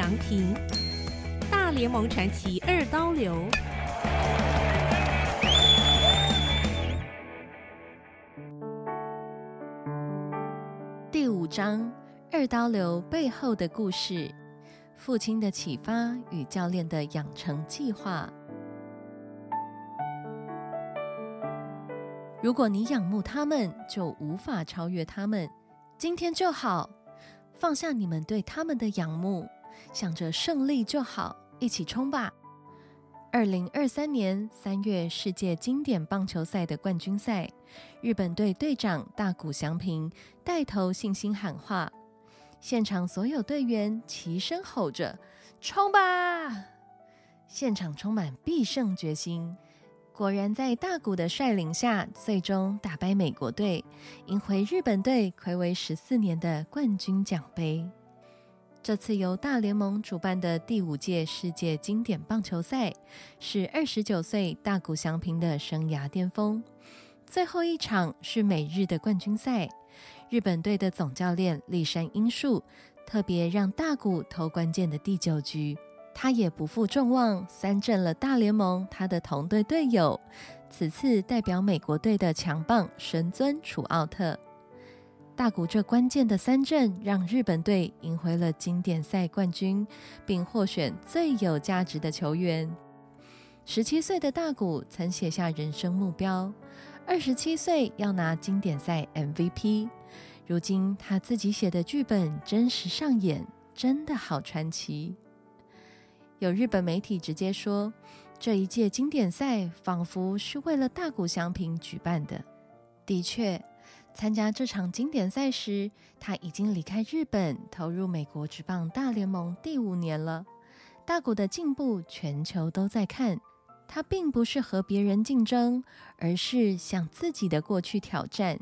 祥平，大联盟传奇二刀流。第五章：二刀流背后的故事，父亲的启发与教练的养成计划。如果你仰慕他们，就无法超越他们。今天就好，放下你们对他们的仰慕，想着胜利就好，一起冲吧！二零二三年三月世界经典棒球赛的冠军赛，日本队队长大谷翔平带头信心喊话，现场所有队员齐声吼着：“冲吧！”现场充满必胜决心。果然，在大谷的率领下，最终打败美国队，赢回日本队暌违十四年的冠军奖杯。这次由大联盟主办的第五届世界经典棒球赛，是二十九岁大谷翔平的生涯巅峰。最后一场是美日的冠军赛，日本队的总教练立山英树特别让大谷投关键的第九局。他也不负众望，三振了大联盟他的同队队友。此次代表美国队的强棒神尊楚奥特，大谷这关键的三振让日本队赢回了经典赛冠军，并获选最有价值的球员。十七岁的大谷曾写下人生目标，二十七岁要拿经典赛 MVP。如今他自己写的剧本真实上演，真的好传奇。有日本媒体直接说，这一届经典赛仿佛是为了大谷翔平举办的。的确，参加这场经典赛时，他已经离开日本，投入美国职棒大联盟第五年了。大谷的进步，全球都在看。他并不是和别人竞争，而是向自己的过去挑战。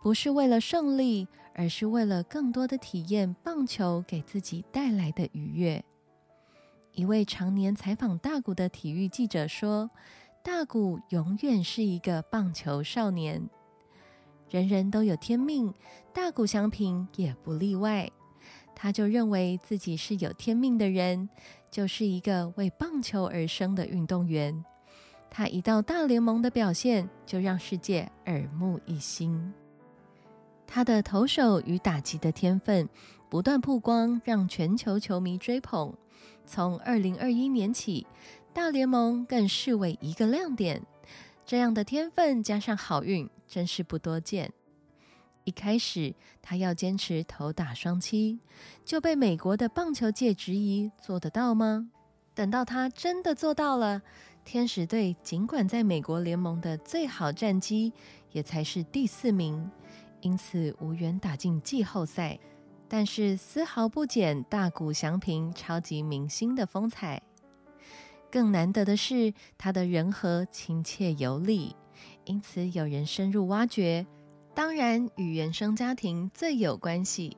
不是为了胜利，而是为了更多的体验棒球给自己带来的愉悦。一位常年采访大谷的体育记者说：“大谷永远是一个棒球少年，人人都有天命，大谷翔平也不例外。他就认为自己是有天命的人，就是一个为棒球而生的运动员。他一到大联盟的表现，就让世界耳目一新。他的投手与打击的天分不断曝光，让全球球迷追捧。”从二零二一年起，大联盟更视为一个亮点。这样的天分加上好运，真是不多见。一开始他要坚持投打双七，就被美国的棒球界质疑做得到吗？等到他真的做到了，天使队尽管在美国联盟的最好战绩也才是第四名，因此无缘打进季后赛。但是丝毫不减大谷翔平超级明星的风采。更难得的是，他的人和亲切有礼，因此有人深入挖掘。当然，与原生家庭最有关系，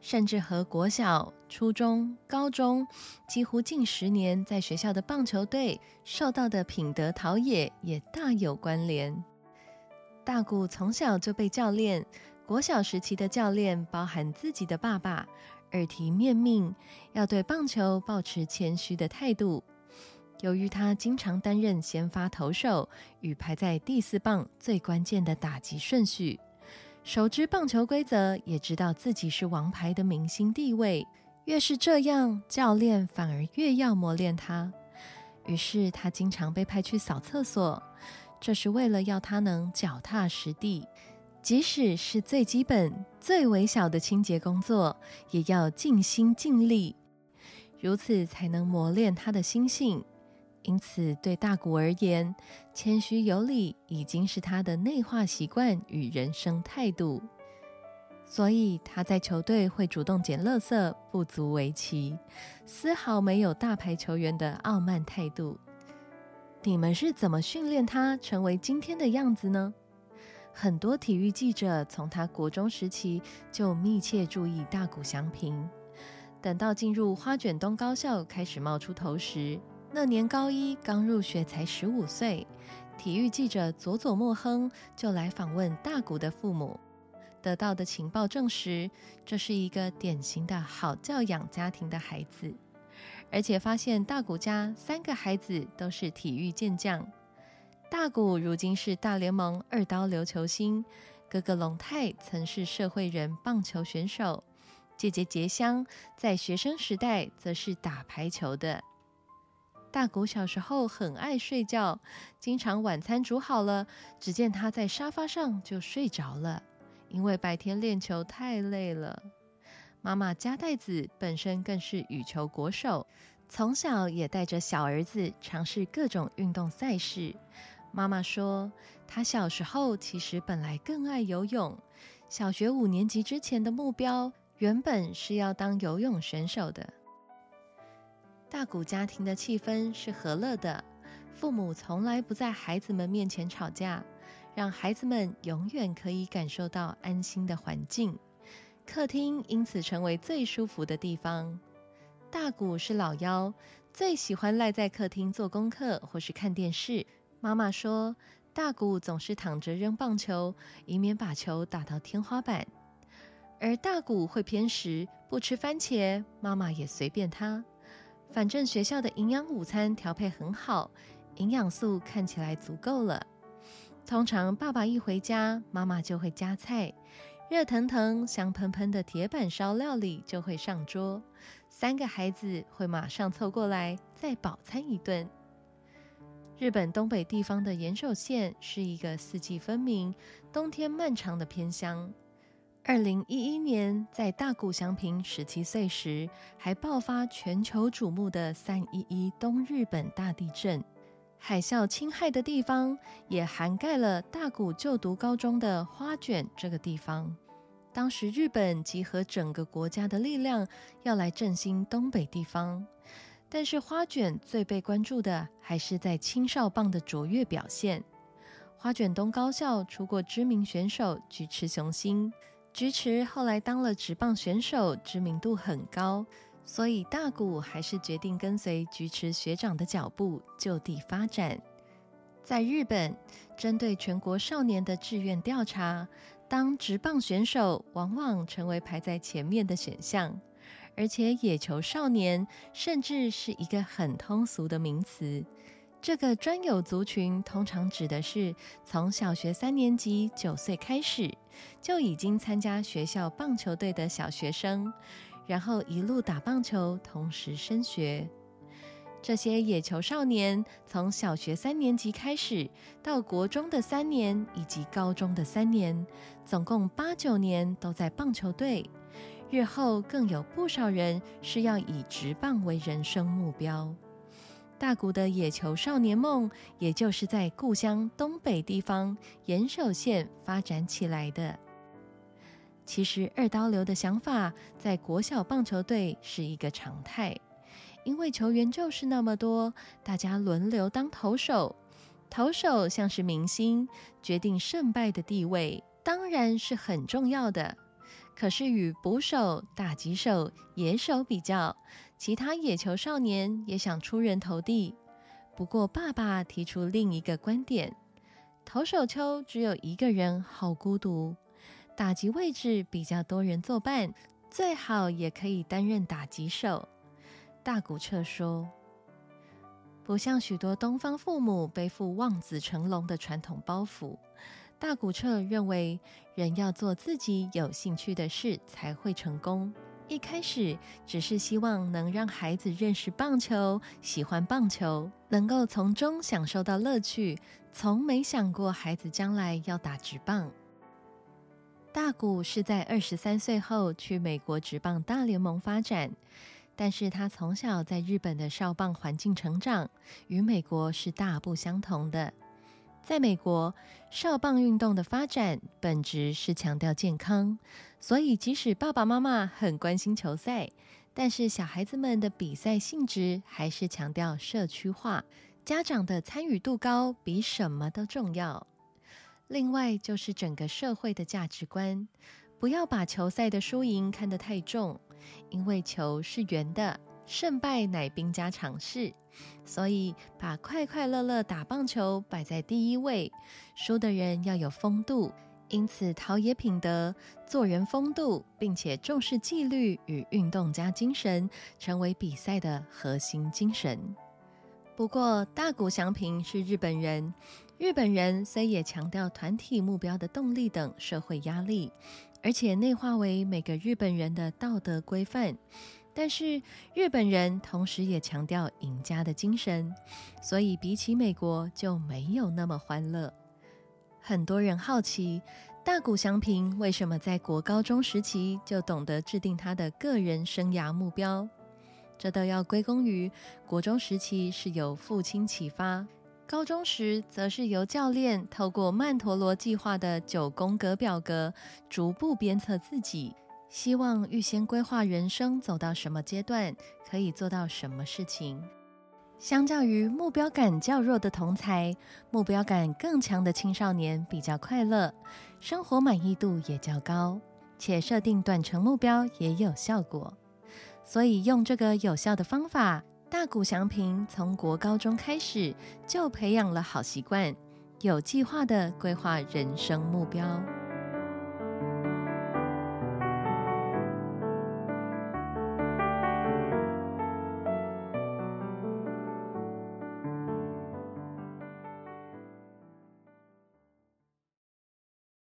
甚至和国小、初中、高中几乎近十年在学校的棒球队受到的品德陶冶也大有关联。大谷从小就被教练。国小时期的教练包含自己的爸爸，耳提面命要对棒球保持谦虚的态度。由于他经常担任先发投手与排在第四棒最关键的打击顺序，熟知棒球规则，也知道自己是王牌的明星地位。越是这样，教练反而越要磨练他。于是他经常被派去扫厕所，这是为了要他能脚踏实地。即使是最基本、最微小的清洁工作，也要尽心尽力，如此才能磨练他的心性。因此，对大谷而言，谦虚有礼已经是他的内化习惯与人生态度。所以，他在球队会主动捡垃圾，不足为奇，丝毫没有大牌球员的傲慢态度。你们是怎么训练他成为今天的样子呢？很多体育记者从他国中时期就密切注意大谷翔平，等到进入花卷东高校开始冒出头时，那年高一刚入学才十五岁，体育记者佐佐木亨就来访问大谷的父母。得到的情报证实，这是一个典型的好教养家庭的孩子，而且发现大谷家三个孩子都是体育健将。大谷如今是大联盟二刀流球星，哥哥龙太曾是社会人棒球选手，姐姐杰香在学生时代则是打排球的。大谷小时候很爱睡觉，经常晚餐煮好了，只见他在沙发上就睡着了，因为白天练球太累了。妈妈加代子本身更是羽球国手，从小也带着小儿子尝试各种运动赛事。妈妈说，他小时候其实本来更爱游泳，小学五年级之前的目标原本是要当游泳选手的。大谷家庭的气氛是和乐的，父母从来不在孩子们面前吵架，让孩子们永远可以感受到安心的环境。客厅因此成为最舒服的地方。大谷是老幺，最喜欢赖在客厅做功课或是看电视。妈妈说，大谷总是躺着扔棒球，以免把球打到天花板。而大谷会偏食，不吃番茄，妈妈也随便他。反正学校的营养午餐调配很好，营养素看起来足够了。通常爸爸一回家，妈妈就会夹菜，热腾腾、香喷喷的铁板烧料理就会上桌，三个孩子会马上凑过来再饱餐一顿。日本东北地方的岩手县是一个四季分明、冬天漫长的偏乡。二零一一年，在大谷祥平十七岁时，还爆发全球瞩目的三一一东日本大地震，海啸侵害的地方也涵盖了大谷就读高中的花卷这个地方。当时日本集合整个国家的力量，要来振兴东北地方，但是花卷最被关注的还是在青少棒的卓越表现。花卷东高校出过知名选手菊池雄星。菊池后来当了职棒选手，知名度很高，所以大谷还是决定跟随菊池学长的脚步就地发展。在日本，针对全国少年的志愿调查，当职棒选手往往成为排在前面的选项，而且野球少年甚至是一个很通俗的名词。这个专有族群通常指的是从小学三年级九岁开始就已经参加学校棒球队的小学生，然后一路打棒球，同时升学。这些野球少年从小学三年级开始到国中的三年以及高中的三年，总共八九年都在棒球队。日后更有不少人是要以职棒为人生目标。大谷的野球少年梦，也就是在故乡东北地方岩手县发展起来的。其实二刀流的想法，在国小棒球队是一个常态，因为球员就是那么多，大家轮流当投手，投手像是明星，决定胜败的地位当然是很重要的。可是与捕手、打击手、野手比较，其他野球少年也想出人头地。不过爸爸提出另一个观点：投手丘只有一个人，好孤独；打击位置比较多人作伴，最好也可以担任打击手。大谷彻说：“不像许多东方父母背负望子成龙的传统包袱。”大谷彻认为，人要做自己有兴趣的事才会成功。一开始只是希望能让孩子认识棒球，喜欢棒球，能够从中享受到乐趣，从没想过孩子将来要打直棒。大谷是在二十三岁后去美国职棒大联盟发展，但是他从小在日本的少棒环境成长，与美国是大不相同的。在美国，少棒运动的发展本质是强调健康，所以即使爸爸妈妈很关心球赛，但是小孩子们的比赛性质还是强调社区化，家长的参与度高比什么都重要。另外就是整个社会的价值观，不要把球赛的输赢看得太重，因为球是圆的。胜败乃兵家常事，所以把快快乐乐打棒球摆在第一位。输的人要有风度，因此陶冶品德、做人风度，并且重视纪律与运动家精神，成为比赛的核心精神。不过，大谷翔平是日本人，日本人虽也强调团体目标的动力等社会压力，而且内化为每个日本人的道德规范，但是日本人同时也强调赢家的精神，所以比起美国就没有那么欢乐。很多人好奇，大谷翔平为什么在国高中时期就懂得制定他的个人生涯目标？这都要归功于国中时期是由父亲启发，高中时则是由教练透过曼陀罗计划的九宫格表格，逐步鞭策自己，希望预先规划人生走到什么阶段，可以做到什么事情。相较于目标感较弱的同才，目标感更强的青少年比较快乐，生活满意度也较高，且设定短程目标也有效果。所以用这个有效的方法，大谷祥平从国高中开始就培养了好习惯，有计划的规划人生目标。